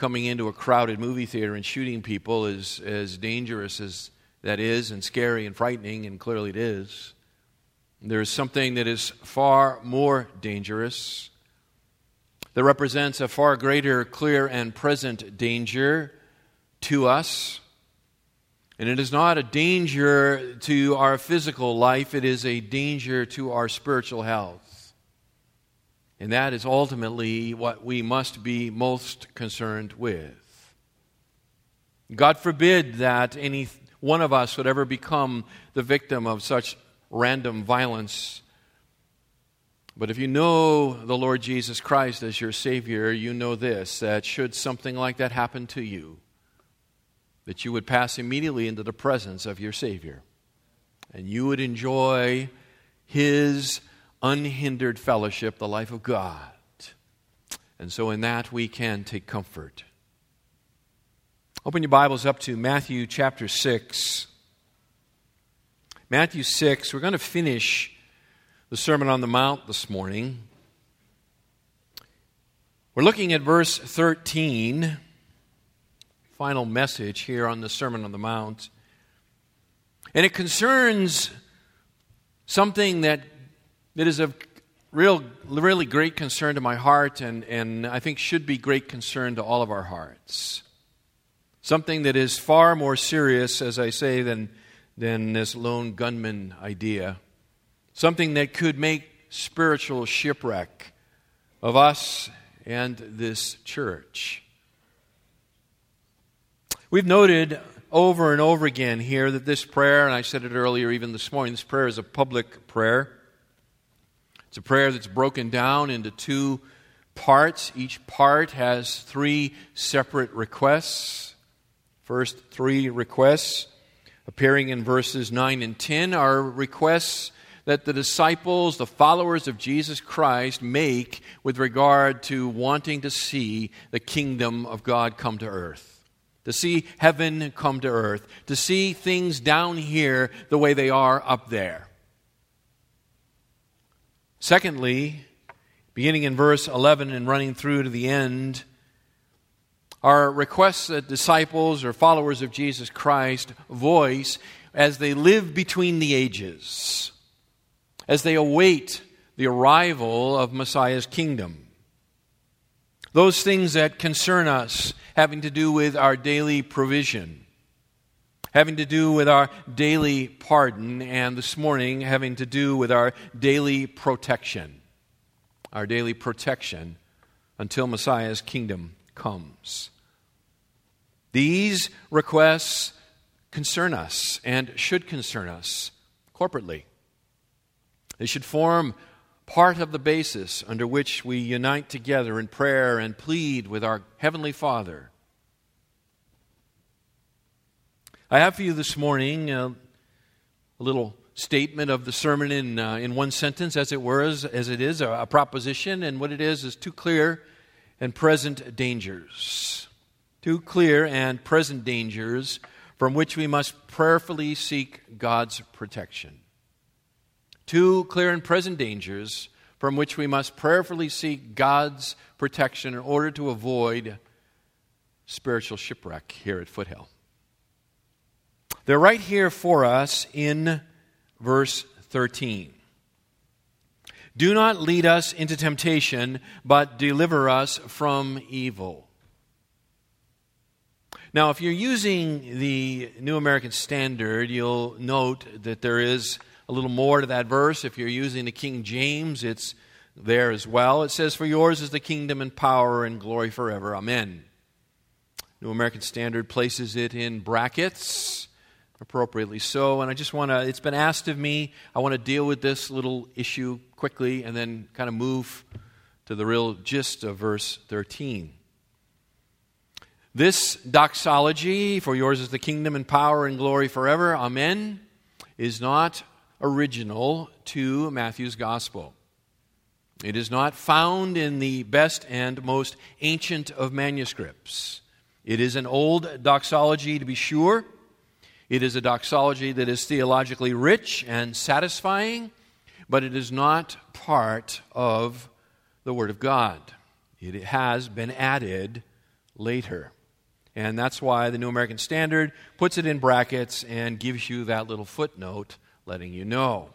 coming into a crowded movie theater and shooting people is as dangerous as that is, and scary and frightening, and clearly it is. There is something that is far more dangerous, that represents a far greater, clear, and present danger to us. And it is not a danger to our physical life, it is a danger to our spiritual health. And that is ultimately what we must be most concerned with. God forbid that any one of us would ever become the victim of such random violence. But if you know the Lord Jesus Christ as your Savior, you know this that should something like that happen to you, that you would pass immediately into the presence of your Savior. And you would enjoy His unhindered fellowship, the life of God. And so, in that, we can take comfort. Open your Bibles up to Matthew chapter 6. Matthew 6, we're going to finish the Sermon on the Mount this morning. We're looking at verse 13, final message here on the Sermon on the Mount. And it concerns something that that is of real, really great concern to my heart and, and I think should be great concern to all of our hearts. Something that is far more serious, as I say, than, than this lone gunman idea. Something that could make spiritual shipwreck of us and this church. We've noted over and over again here that this prayer, and I said it earlier even this morning, this prayer is a public prayer. It's a prayer that's broken down into two parts. Each part has three separate requests. First three requests, appearing in verses 9 and 10, are requests that the disciples, the followers of Jesus Christ, make with regard to wanting to see the kingdom of God come to earth. To see heaven come to earth. To see things down here the way they are up there. Secondly, beginning in verse 11 and running through to the end, are requests that disciples or followers of Jesus Christ voice as they live between the ages, as they await the arrival of Messiah's kingdom. Those things that concern us having to do with our daily provision, having to do with our daily pardon, and this morning having to do with our daily protection. Our daily protection until Messiah's kingdom comes. These requests concern us and should concern us corporately. They should form part of the basis under which we unite together in prayer and plead with our Heavenly Father I have for you this morning uh, a little statement of the sermon in, uh, in one sentence, as it were, as, as it is, a, a proposition. And what it is is two clear and present dangers. Two clear and present dangers from which we must prayerfully seek God's protection. Two clear and present dangers from which we must prayerfully seek God's protection in order to avoid spiritual shipwreck here at Foothill. They're right here for us in verse 13. Do not lead us into temptation, but deliver us from evil. Now, if you're using the New American Standard, you'll note that there is a little more to that verse. If you're using the King James, it's there as well. It says, For yours is the kingdom and power and glory forever. Amen. New American Standard places it in brackets appropriately so. And I just want to, it's been asked of me, I want to deal with this little issue quickly and then kind of move to the real gist of verse 13. This doxology, for yours is the kingdom and power and glory forever, amen, is not original to Matthew's gospel. It is not found in the best and most ancient of manuscripts. It is an old doxology, to be sure. It is a doxology that is theologically rich and satisfying, but it is not part of the Word of God. It has been added later. And that's why the New American Standard puts it in brackets and gives you that little footnote letting you know.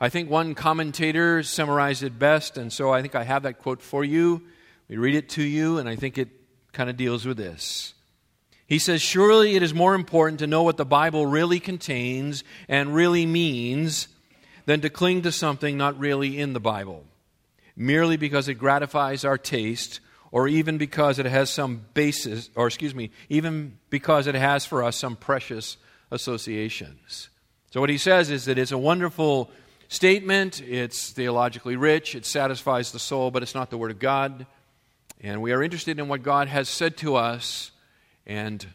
I think one commentator summarized it best, and so I think I have that quote for you. We read it to you, and I think it kind of deals with this. He says, Surely it is more important to know what the Bible really contains and really means than to cling to something not really in the Bible, merely because it gratifies our taste or even because it has some basis, or excuse me, even because it has for us some precious associations. So, what he says is that it's a wonderful statement, it's theologically rich, it satisfies the soul, but it's not the Word of God. And we are interested in what God has said to us, and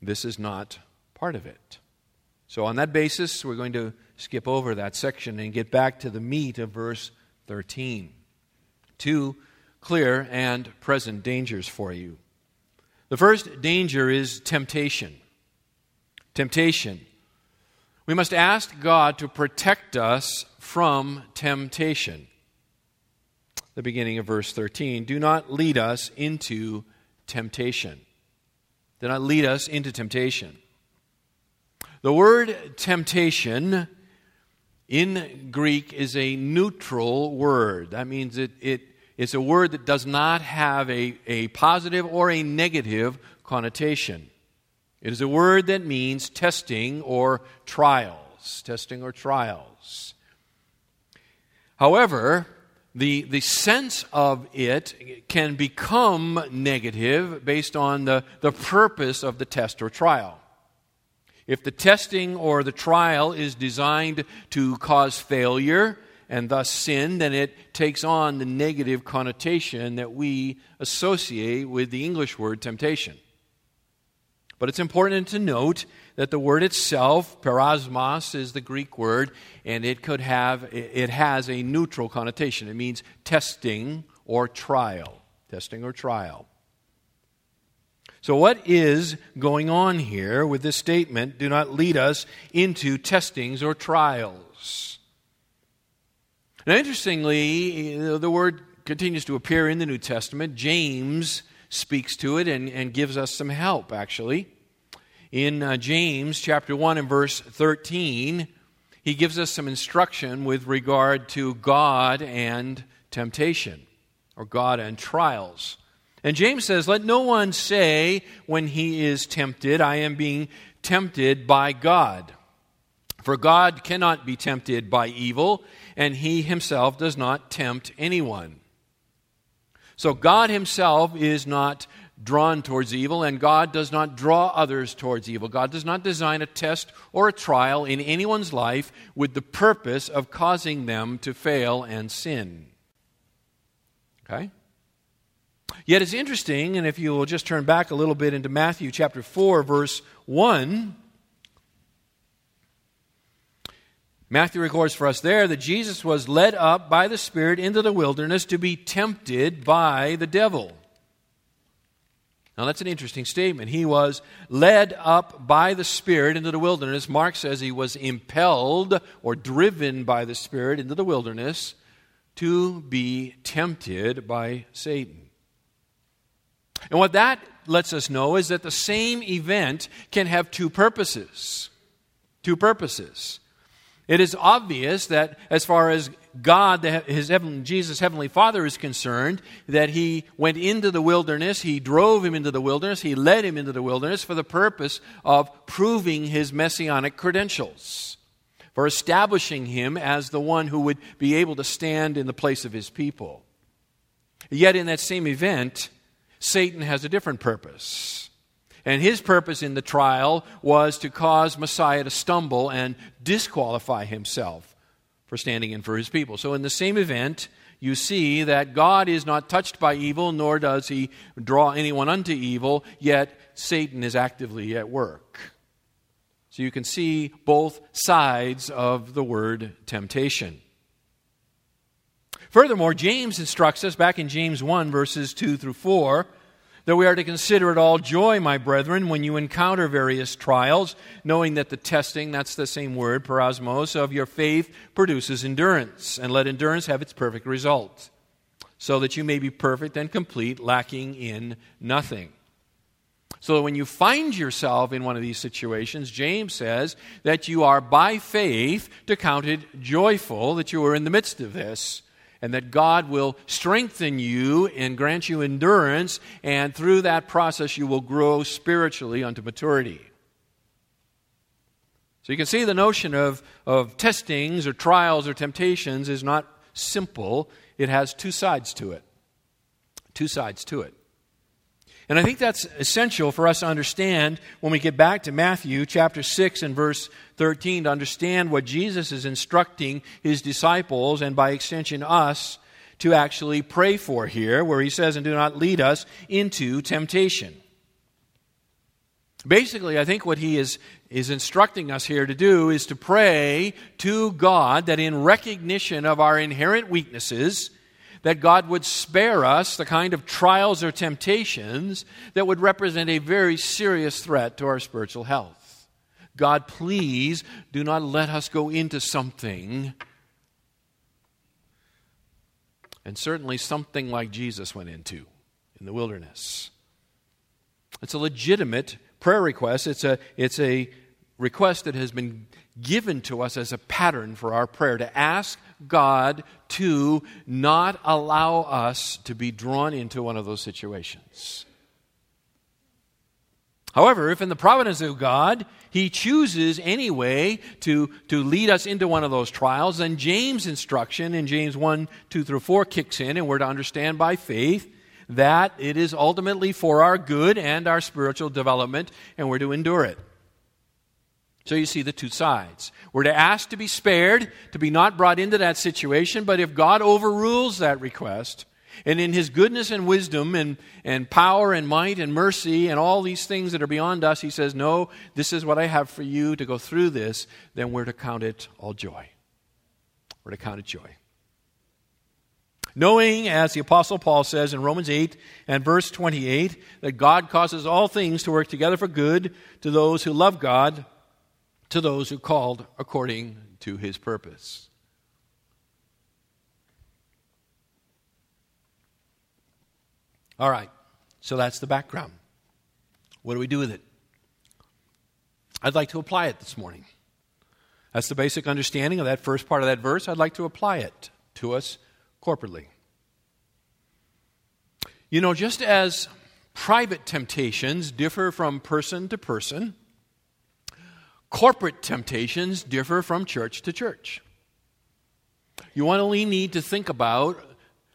this is not part of it. So, on that basis, we're going to skip over that section and get back to the meat of verse 13. Two clear and present dangers for you. The first danger is temptation. Temptation. We must ask God to protect us from temptation. The beginning of verse 13 do not lead us into temptation. Do not lead us into temptation. The word temptation in Greek is a neutral word. That means it, it, it's a word that does not have a, a positive or a negative connotation. It is a word that means testing or trials. Testing or trials. However, the, the sense of it can become negative based on the, the purpose of the test or trial. If the testing or the trial is designed to cause failure, and thus sin, then it takes on the negative connotation that we associate with the English word temptation. But it's important to note that the word itself, peirasmos, is the Greek word, and it could have it has a neutral connotation. It means testing or trial. Testing or trial. So, what is going on here with this statement? Do not lead us into testings or trials. Now, interestingly, the word continues to appear in the New Testament. James speaks to it and, and gives us some help, actually. In uh, James chapter 1 and verse 13, he gives us some instruction with regard to God and temptation, or God and trials. And James says, Let no one say when he is tempted, I am being tempted by God. For God cannot be tempted by evil, and he himself does not tempt anyone. So God himself is not drawn towards evil, and God does not draw others towards evil. God does not design a test or a trial in anyone's life with the purpose of causing them to fail and sin. Okay? Yet it's interesting, and if you will just turn back a little bit into Matthew chapter 4, verse 1, Matthew records for us there that Jesus was led up by the Spirit into the wilderness to be tempted by the devil. Now, that's an interesting statement. He was led up by the Spirit into the wilderness. Mark says he was impelled or driven by the Spirit into the wilderness to be tempted by Satan. And what that lets us know is that the same event can have two purposes. Two purposes. It is obvious that as far as God, his Jesus' heavenly Father is concerned, that he went into the wilderness, he drove him into the wilderness, he led him into the wilderness for the purpose of proving his messianic credentials, for establishing him as the one who would be able to stand in the place of his people. Yet in that same event, Satan has a different purpose. And his purpose in the trial was to cause Messiah to stumble and disqualify himself for standing in for his people. So, in the same event, you see that God is not touched by evil, nor does he draw anyone unto evil, yet Satan is actively at work. So, you can see both sides of the word temptation. Furthermore, James instructs us back in James 1, verses 2 through 4 that we are to consider it all joy, my brethren, when you encounter various trials, knowing that the testing, that's the same word, peirasmos, of your faith produces endurance, and let endurance have its perfect result, so that you may be perfect and complete, lacking in nothing. So that when you find yourself in one of these situations, James says that you are by faith to count it joyful that you are in the midst of this, and that God will strengthen you and grant you endurance, and through that process you will grow spiritually unto maturity. So you can see the notion of, of testings or trials or temptations is not simple. It has two sides to it. Two sides to it. And I think that's essential for us to understand when we get back to Matthew chapter 6 and verse 13 to understand what Jesus is instructing his disciples and by extension us to actually pray for here, where he says, And do not lead us into temptation. Basically, I think what he is, is instructing us here to do is to pray to God that in recognition of our inherent weaknesses, that God would spare us the kind of trials or temptations that would represent a very serious threat to our spiritual health. God, please do not let us go into something, and certainly something like Jesus went into in the wilderness. It's a legitimate prayer request. It's a, it's a request that has been given to us as a pattern for our prayer to ask God to not allow us to be drawn into one of those situations. However, if in the providence of God, He chooses anyway to, to lead us into one of those trials, then James' instruction in James 1 2 through 4 kicks in, and we're to understand by faith that it is ultimately for our good and our spiritual development, and we're to endure it. So you see the two sides. We're to ask to be spared, to be not brought into that situation, but if God overrules that request, and in his goodness and wisdom and, and power and might and mercy and all these things that are beyond us, he says, No, this is what I have for you to go through this, then we're to count it all joy. We're to count it joy. Knowing, as the Apostle Paul says in Romans 8 and verse 28, that God causes all things to work together for good to those who love God, to those who called according to his purpose. All right, so that's the background. What do we do with it? I'd like to apply it this morning. That's the basic understanding of that first part of that verse. I'd like to apply it to us corporately. You know, just as private temptations differ from person to person, corporate temptations differ from church to church. You only need to think about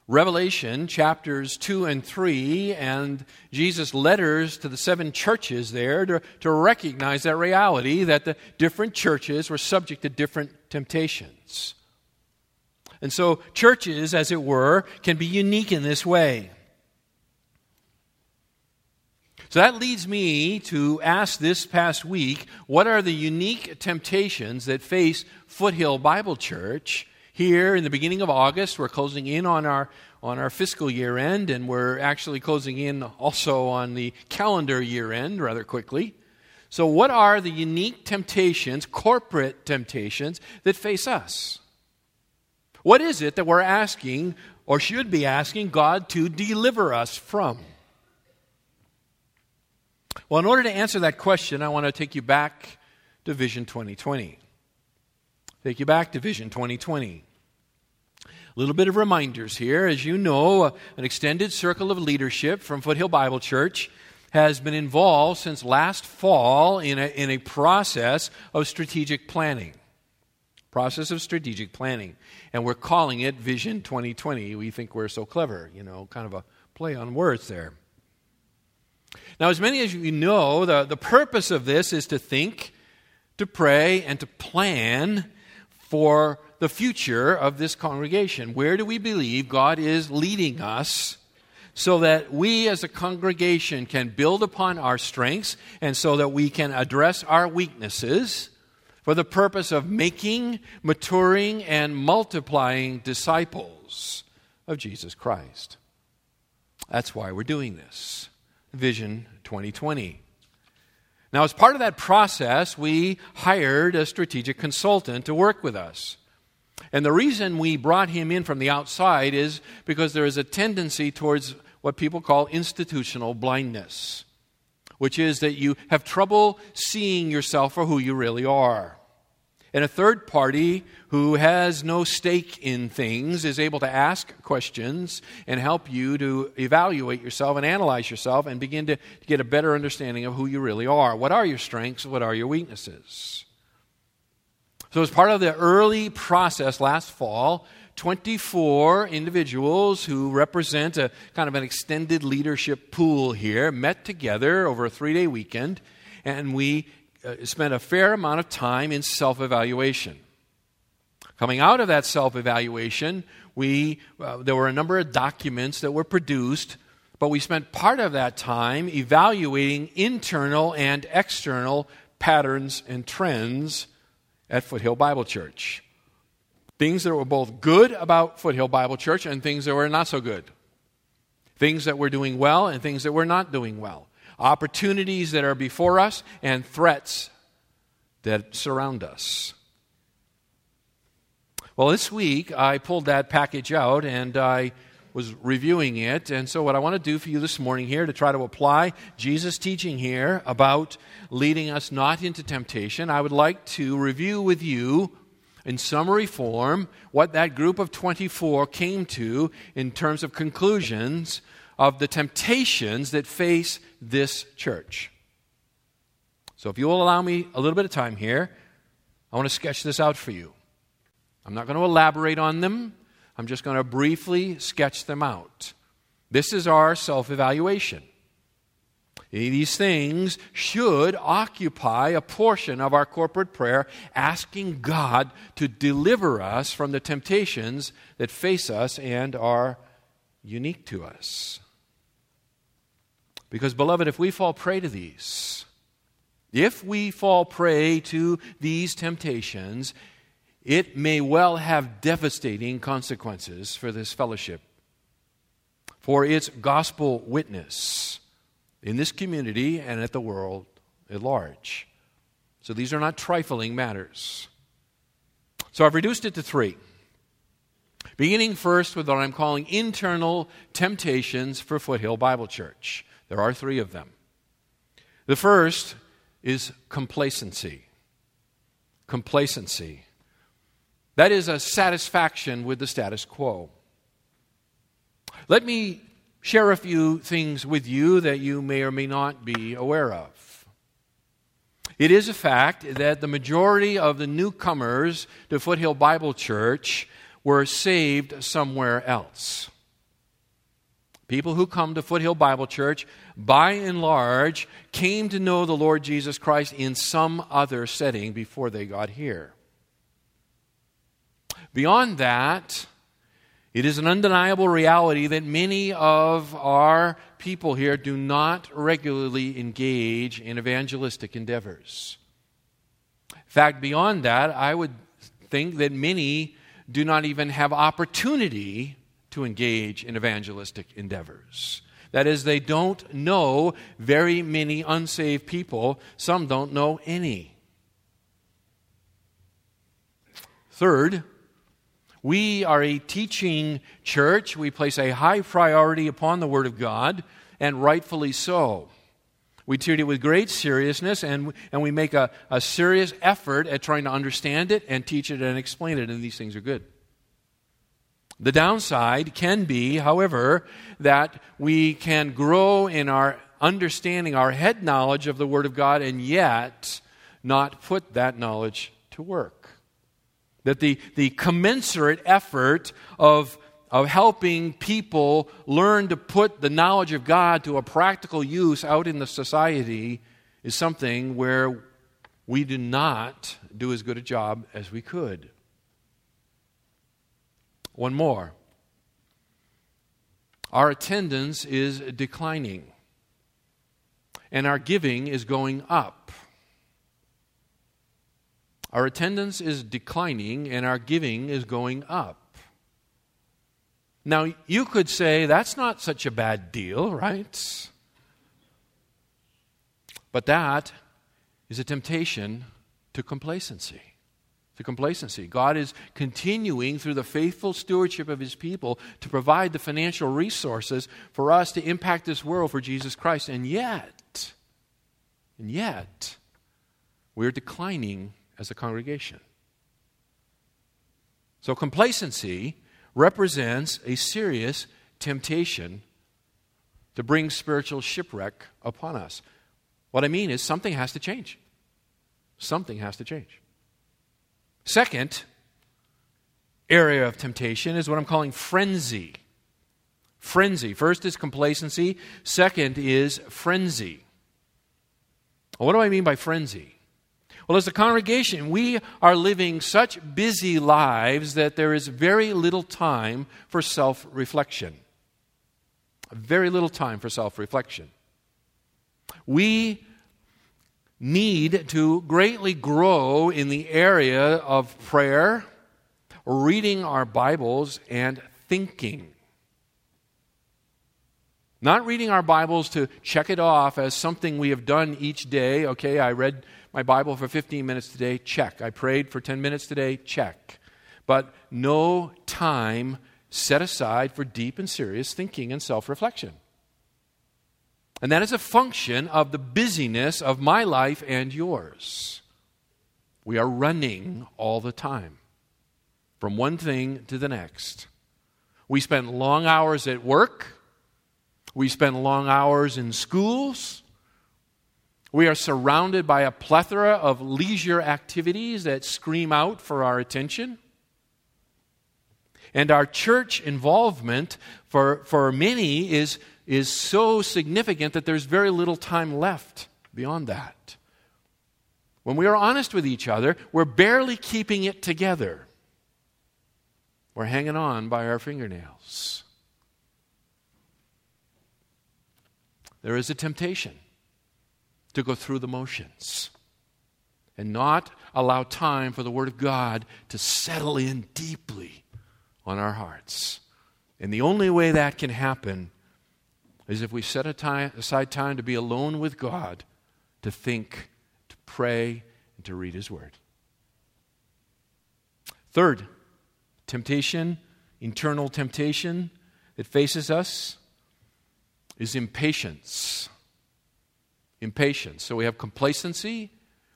Revelation chapters 2 and 3 and Jesus' letters to the seven churches there to, to recognize that reality that the different churches were subject to different temptations. And so, churches, as it were, can be unique in this way. So that leads me to ask this past week what are the unique temptations that face Foothill Bible Church here in the beginning of August? We're closing in on our, on our fiscal year end, and we're actually closing in also on the calendar year end rather quickly. So, what are the unique temptations, corporate temptations, that face us? What is it that we're asking or should be asking God to deliver us from? Well, in order to answer that question, I want to take you back to Vision 2020. Take you back to Vision 2020. A little bit of reminders here. As you know, uh, an extended circle of leadership from Foothill Bible Church has been involved since last fall in a, in a process of strategic planning process of strategic planning. And we're calling it Vision 2020. We think we're so clever, you know, kind of a play on words there. Now, as many as you know, the, the purpose of this is to think, to pray, and to plan for the future of this congregation. Where do we believe God is leading us so that we as a congregation can build upon our strengths and so that we can address our weaknesses for the purpose of making, maturing, and multiplying disciples of Jesus Christ. That's why we're doing this. Vision 2020. Now, as part of that process, we hired a strategic consultant to work with us. And the reason we brought him in from the outside is because there is a tendency towards what people call institutional blindness, which is that you have trouble seeing yourself for who you really are. And a third party who has no stake in things is able to ask questions and help you to evaluate yourself and analyze yourself and begin to, to get a better understanding of who you really are. What are your strengths? What are your weaknesses? So, as part of the early process last fall, 24 individuals who represent a kind of an extended leadership pool here met together over a three day weekend, and we spent a fair amount of time in self evaluation. Coming out of that self evaluation, we, uh, there were a number of documents that were produced, but we spent part of that time evaluating internal and external patterns and trends at Foothill Bible Church. Things that were both good about Foothill Bible Church and things that were not so good. Things that we're doing well and things that we're not doing well. Opportunities that are before us and threats that surround us. Well, this week I pulled that package out and I was reviewing it. And so, what I want to do for you this morning here to try to apply Jesus' teaching here about leading us not into temptation, I would like to review with you in summary form what that group of 24 came to in terms of conclusions of the temptations that face this church. So, if you will allow me a little bit of time here, I want to sketch this out for you. I'm not going to elaborate on them. I'm just going to briefly sketch them out. This is our self evaluation. These things should occupy a portion of our corporate prayer, asking God to deliver us from the temptations that face us and are unique to us. Because, beloved, if we fall prey to these, if we fall prey to these temptations, it may well have devastating consequences for this fellowship, for its gospel witness in this community and at the world at large. So these are not trifling matters. So I've reduced it to three. Beginning first with what I'm calling internal temptations for Foothill Bible Church. There are three of them. The first is complacency. Complacency. That is a satisfaction with the status quo. Let me share a few things with you that you may or may not be aware of. It is a fact that the majority of the newcomers to Foothill Bible Church were saved somewhere else. People who come to Foothill Bible Church, by and large, came to know the Lord Jesus Christ in some other setting before they got here. Beyond that, it is an undeniable reality that many of our people here do not regularly engage in evangelistic endeavors. In fact, beyond that, I would think that many do not even have opportunity to engage in evangelistic endeavors. That is, they don't know very many unsaved people. Some don't know any. Third, we are a teaching church. We place a high priority upon the Word of God, and rightfully so. We treat it with great seriousness, and, and we make a, a serious effort at trying to understand it and teach it and explain it, and these things are good. The downside can be, however, that we can grow in our understanding, our head knowledge of the Word of God, and yet not put that knowledge to work. That the, the commensurate effort of, of helping people learn to put the knowledge of God to a practical use out in the society is something where we do not do as good a job as we could. One more. Our attendance is declining, and our giving is going up. Our attendance is declining and our giving is going up. Now, you could say that's not such a bad deal, right? But that is a temptation to complacency. To complacency. God is continuing through the faithful stewardship of his people to provide the financial resources for us to impact this world for Jesus Christ. And yet, and yet, we're declining as a congregation. So, complacency represents a serious temptation to bring spiritual shipwreck upon us. What I mean is, something has to change. Something has to change. Second area of temptation is what I'm calling frenzy. Frenzy. First is complacency, second is frenzy. What do I mean by frenzy? Well, as a congregation, we are living such busy lives that there is very little time for self reflection. Very little time for self reflection. We need to greatly grow in the area of prayer, reading our Bibles, and thinking. Not reading our Bibles to check it off as something we have done each day. Okay, I read my Bible for 15 minutes today, check. I prayed for 10 minutes today, check. But no time set aside for deep and serious thinking and self reflection. And that is a function of the busyness of my life and yours. We are running all the time, from one thing to the next. We spend long hours at work. We spend long hours in schools. We are surrounded by a plethora of leisure activities that scream out for our attention. And our church involvement for, for many is is so significant that there's very little time left beyond that. When we are honest with each other, we're barely keeping it together. We're hanging on by our fingernails. There is a temptation to go through the motions and not allow time for the Word of God to settle in deeply on our hearts. And the only way that can happen is if we set aside time to be alone with God, to think, to pray, and to read His Word. Third, temptation, internal temptation that faces us is impatience. Impatience. So we have complacency,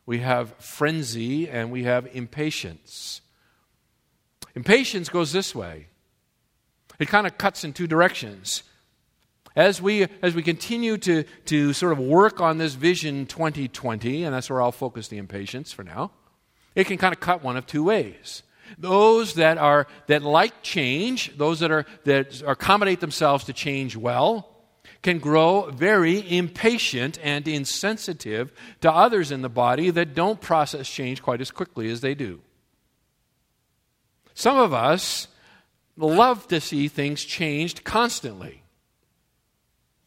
we have frenzy, and we have impatience. Impatience goes this way it kind of cuts in two directions. As we, as we continue to, to sort of work on this vision 2020, and that's where I'll focus the impatience for now, it can kind of cut one of two ways. Those that are that like change, those that are that accommodate themselves to change well, can grow very impatient and insensitive to others in the body that don't process change quite as quickly as they do. Some of us love to see things changed constantly.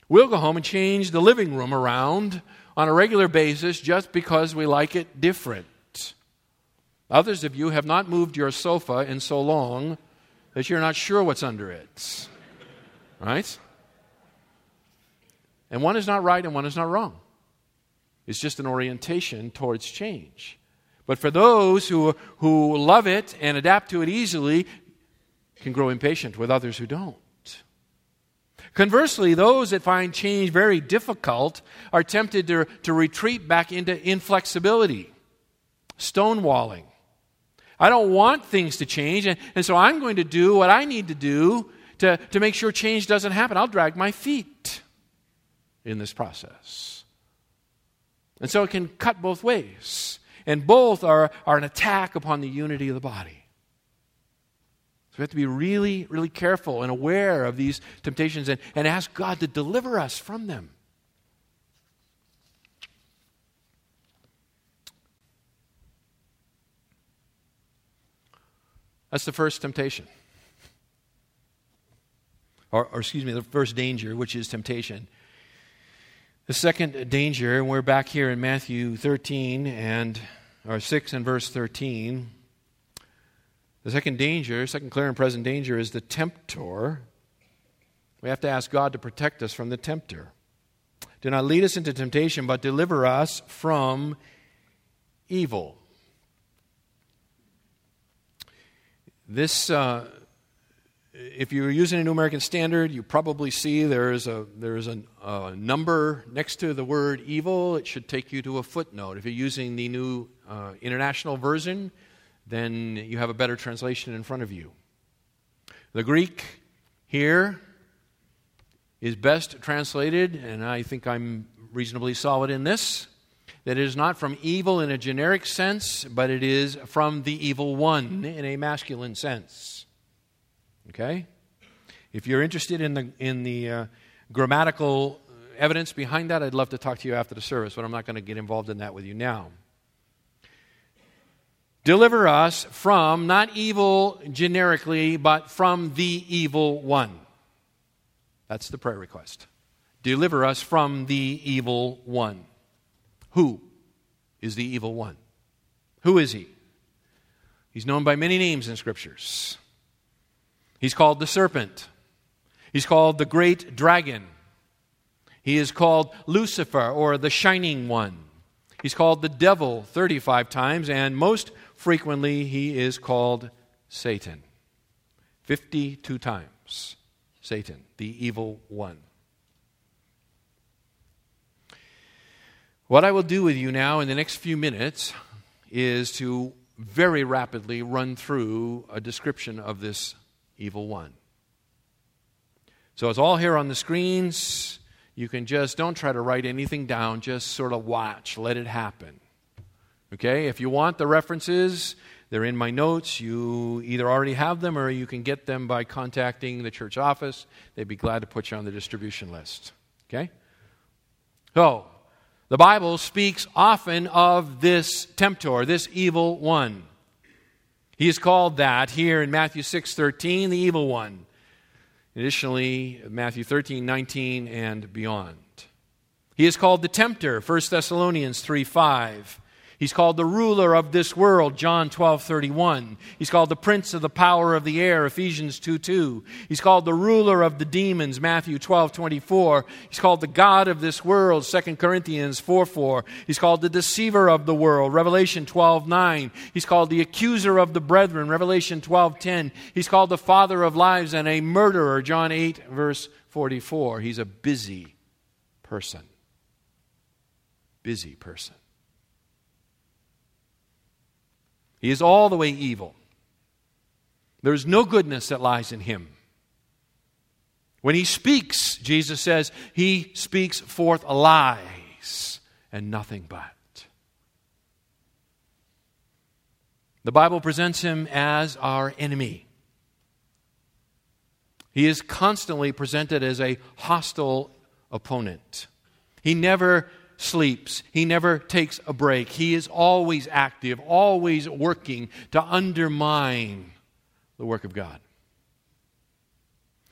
We'll go home and change the living room around on a regular basis just because we like it different. Others of you have not moved your sofa in so long that you're not sure what's under it. Right? And one is not right and one is not wrong. It's just an orientation towards change. But for those who, who love it and adapt to it easily, can grow impatient with others who don't. Conversely, those that find change very difficult are tempted to, to retreat back into inflexibility, stonewalling. I don't want things to change, and, and so I'm going to do what I need to do to, to make sure change doesn't happen. I'll drag my feet in this process. And so it can cut both ways. And both are, are an attack upon the unity of the body. So we have to be really, really careful and aware of these temptations and, and ask God to deliver us from them. That's the first temptation. Or, or, excuse me, the first danger, which is temptation. The second danger, and we're back here in Matthew 13 and or 6 and verse 13. The second danger, second clear and present danger, is the tempter. We have to ask God to protect us from the tempter. Do not lead us into temptation, but deliver us from evil. This, uh, if you're using a New American Standard, you probably see there's a there's a, a, number next to the word evil. It should take you to a footnote. If you're using the New uh, International Version, then you have a better translation in front of you. The Greek here is best translated, and I think I'm reasonably solid in this, that it is not from evil in a generic sense, but it is from the evil one in a masculine sense. Okay? If you're interested in the, in the uh, grammatical evidence behind that, I'd love to talk to you after the service, but I'm not going to get involved in that with you now. Deliver us from, not evil generically, but from the evil one. That's the prayer request. Deliver us from the evil one. Who is the evil one? Who is he? He's known by many names in scriptures. He's called the serpent. He's called the great dragon. He is called Lucifer or the shining one. He's called the devil 35 times, and most frequently he is called Satan. 52 times. Satan, the evil one. What I will do with you now in the next few minutes is to very rapidly run through a description of this evil one. So it's all here on the screens. You can just, don't try to write anything down, just sort of watch, let it happen. Okay? If you want the references, they're in my notes. You either already have them or you can get them by contacting the church office. They'd be glad to put you on the distribution list. Okay? So, the Bible speaks often of this tempter, this evil one. He is called that here in Matthew 6:13, the evil one. Additionally, Matthew 13, 19, and beyond. He is called the tempter, 1 Thessalonians 3 5. He's called the ruler of this world, John 12, 31. He's called the prince of the power of the air, Ephesians 2, 2. He's called the ruler of the demons, Matthew 12, 24. He's called the God of this world, 2 Corinthians 4, 4. He's called the deceiver of the world, Revelation 12, 9. He's called the accuser of the brethren, Revelation 12, 10. He's called the father of lies and a murderer, John 8, verse 44. He's a busy person. Busy person. He is all the way evil. There is no goodness that lies in him. When he speaks, Jesus says, he speaks forth lies and nothing but. The Bible presents him as our enemy. He is constantly presented as a hostile opponent. He never sleeps. He never takes a break. He is always active, always working to undermine the work of God.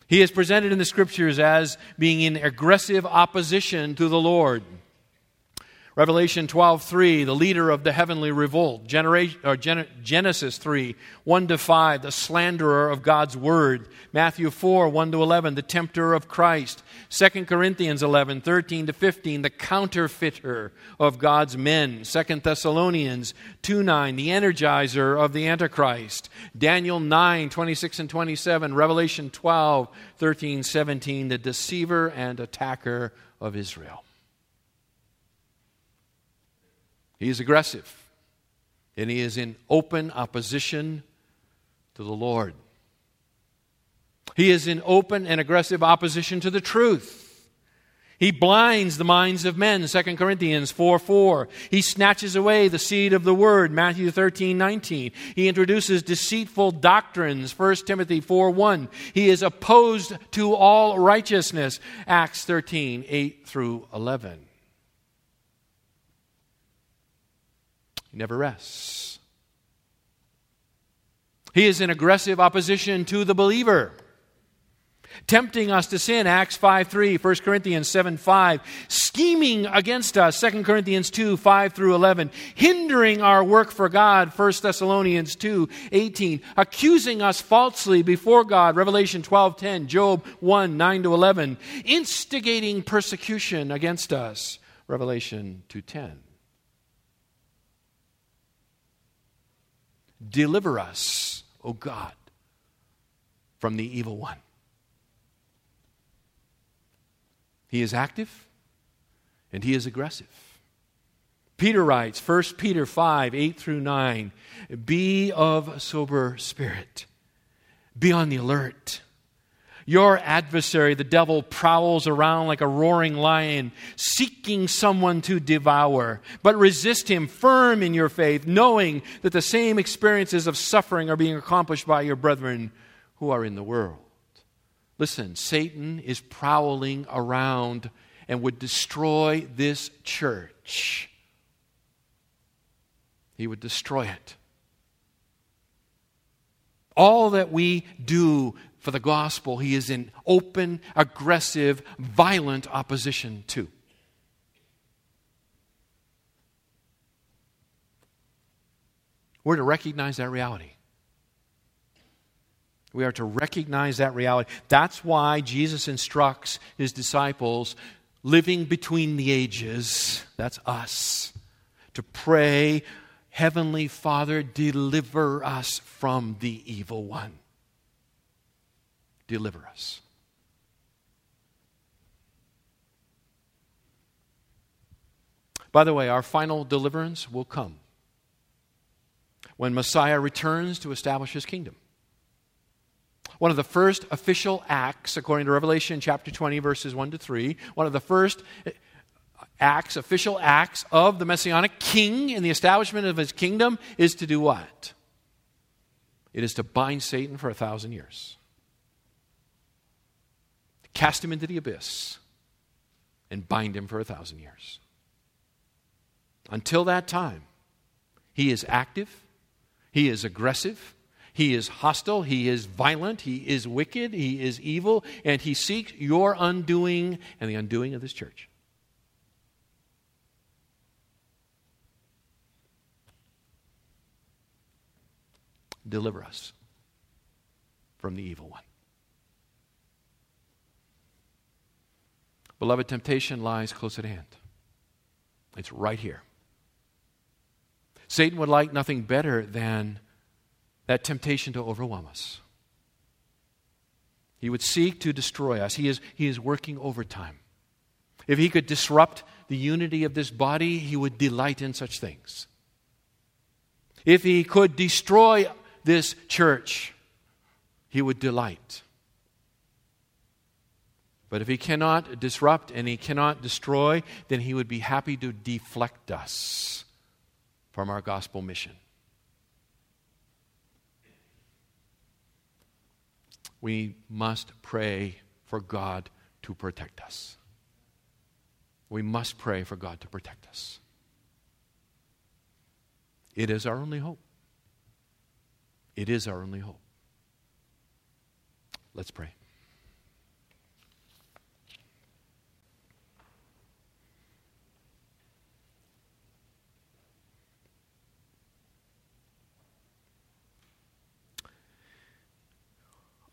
He is presented in the scriptures as being in aggressive opposition to the Lord. Revelation 12:3, the leader of the heavenly revolt. Genesis 3, 1 to 5, the slanderer of God's word. Matthew 4, 1 to 11, the tempter of Christ. 2 Corinthians 11, 13 to 15, the counterfeiter of God's men. 2 Thessalonians 2, 9, the energizer of the Antichrist. Daniel 9, 26 and 27. Revelation 12, 13, 17, the deceiver and attacker of Israel. He is aggressive, and he is in open opposition to the Lord. He is in open and aggressive opposition to the truth. He blinds the minds of men, 2 Corinthians 4 4. He snatches away the seed of the word, Matthew 13 19. He introduces deceitful doctrines, 1 Timothy 4 1. He is opposed to all righteousness, Acts 13 8 through 11. He never rests. He is in aggressive opposition to the believer, tempting us to sin, Acts 5 3, 1 Corinthians 7 5, scheming against us, 2 Corinthians 2 5 through 11, hindering our work for God, 1 Thessalonians 2 18, accusing us falsely before God, Revelation 12 10, Job 1 9 to 11, instigating persecution against us, Revelation 2 10. Deliver us, O God, from the evil one. He is active and he is aggressive. Peter writes, 1 Peter 5 8 through 9, be of sober spirit, be on the alert. Your adversary, the devil, prowls around like a roaring lion, seeking someone to devour. But resist him firm in your faith, knowing that the same experiences of suffering are being accomplished by your brethren who are in the world. Listen, Satan is prowling around and would destroy this church. He would destroy it. All that we do for the gospel, he is in open, aggressive, violent opposition to. We're to recognize that reality. We are to recognize that reality. That's why Jesus instructs his disciples living between the ages, that's us, to pray, Heavenly Father, deliver us from the evil one deliver us. By the way, our final deliverance will come when Messiah returns to establish his kingdom. One of the first official acts, according to Revelation chapter 20, verses 1 to 3, one of the first eh, acts, official acts of the Messianic king in the establishment of his kingdom is to do what? It is to bind Satan for a thousand years cast him into the abyss, and bind him for a thousand years. Until that time, he is active, he is aggressive, he is hostile, he is violent, he is wicked, he is evil, and he seeks your undoing and the undoing of this church. Deliver us from the evil one. Beloved, temptation lies close at hand. It's right here. Satan would like nothing better than that temptation to overwhelm us. He would seek to destroy us. He is, he is working overtime. If he could disrupt the unity of this body, he would delight in such things. If he could destroy this church, he would delight. But if he cannot disrupt and he cannot destroy, then he would be happy to deflect us from our gospel mission. We must pray for God to protect us. We must pray for God to protect us. It is our only hope. It is our only hope. Let's pray.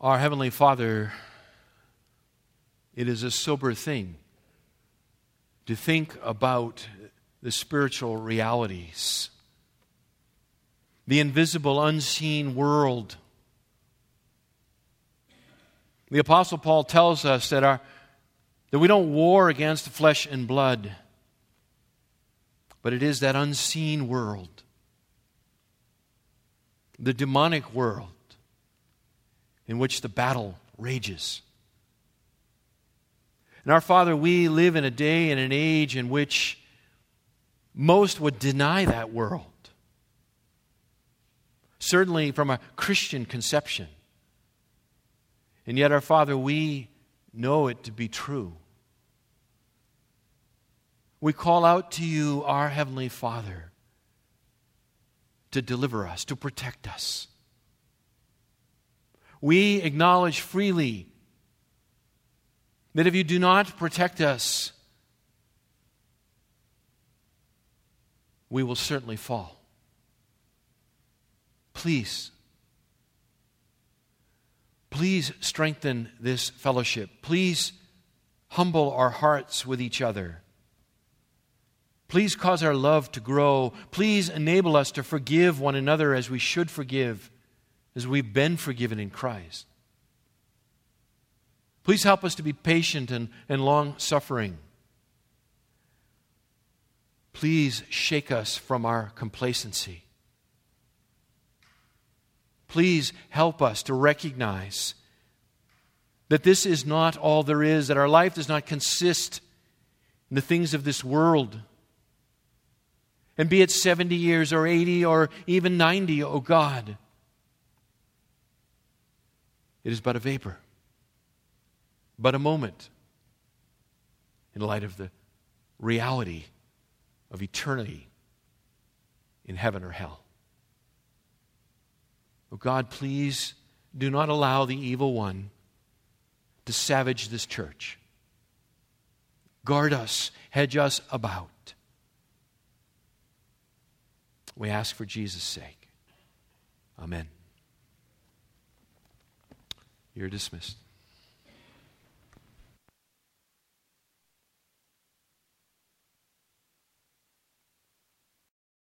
Our Heavenly Father, it is a sober thing to think about the spiritual realities, the invisible, unseen world. The Apostle Paul tells us that, our, that we don't war against the flesh and blood, but it is that unseen world, the demonic world in which the battle rages. And our Father, we live in a day and an age in which most would deny that world. Certainly from a Christian conception. And yet, our Father, we know it to be true. We call out to you, our Heavenly Father, to deliver us, to protect us we acknowledge freely that if you do not protect us, we will certainly fall. Please, please strengthen this fellowship. Please humble our hearts with each other. Please cause our love to grow. Please enable us to forgive one another as we should forgive as we've been forgiven in Christ. Please help us to be patient and, and long suffering. Please shake us from our complacency. Please help us to recognize that this is not all there is, that our life does not consist in the things of this world. And be it 70 years or 80 or even 90, O oh God, it is but a vapor, but a moment in light of the reality of eternity in heaven or hell. Oh God, please do not allow the evil one to savage this church. Guard us, hedge us about. We ask for Jesus' sake. Amen. You're dismissed.